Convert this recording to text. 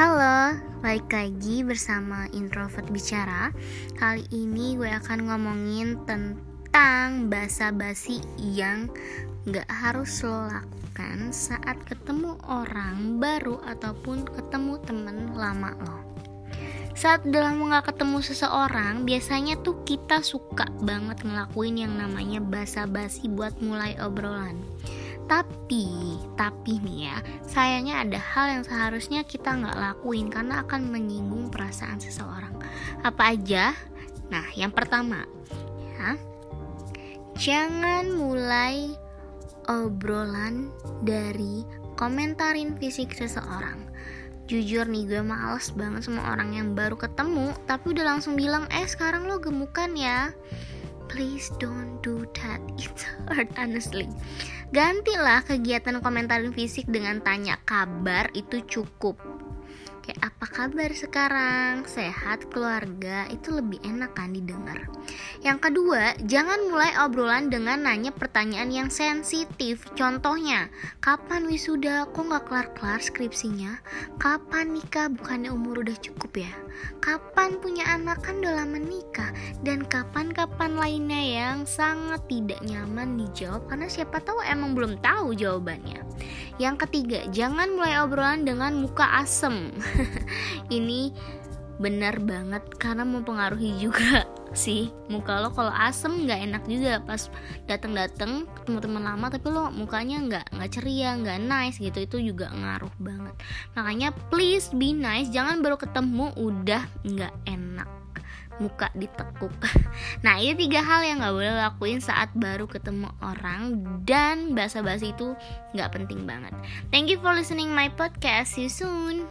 Halo, balik lagi bersama Introvert Bicara Kali ini gue akan ngomongin tentang basa-basi yang gak harus lo lakukan saat ketemu orang baru ataupun ketemu temen lama lo saat dalam gak ketemu seseorang, biasanya tuh kita suka banget ngelakuin yang namanya basa-basi buat mulai obrolan. Tapi, tapi nih ya, sayangnya ada hal yang seharusnya kita nggak lakuin karena akan menyinggung perasaan seseorang. Apa aja? Nah, yang pertama, ya, jangan mulai obrolan dari komentarin fisik seseorang. Jujur nih gue males banget sama orang yang baru ketemu Tapi udah langsung bilang Eh sekarang lo gemukan ya Please don't do that. It's hard honestly. Gantilah kegiatan komentarin fisik dengan tanya kabar itu cukup? Kayak apa kabar sekarang? Sehat keluarga? Itu lebih enak kan didengar. Yang kedua jangan mulai obrolan dengan nanya pertanyaan yang sensitif. Contohnya kapan wisuda? Kok nggak kelar kelar skripsinya? Kapan nikah? Bukannya umur udah cukup ya? Kapan punya anak? Kan udah lama nikah dan kapan-kapan lainnya yang sangat tidak nyaman dijawab karena siapa tahu emang belum tahu jawabannya. Yang ketiga jangan mulai obrolan dengan muka asem. Ini benar banget karena mempengaruhi juga sih. Muka lo kalau asem nggak enak juga. Pas datang datang ketemu teman lama tapi lo mukanya nggak nggak ceria nggak nice gitu itu juga ngaruh banget. Makanya please be nice jangan baru ketemu udah nggak enak muka ditekuk. Nah ini tiga hal yang nggak boleh lakuin saat baru ketemu orang dan basa-basi itu nggak penting banget. Thank you for listening my podcast. See you soon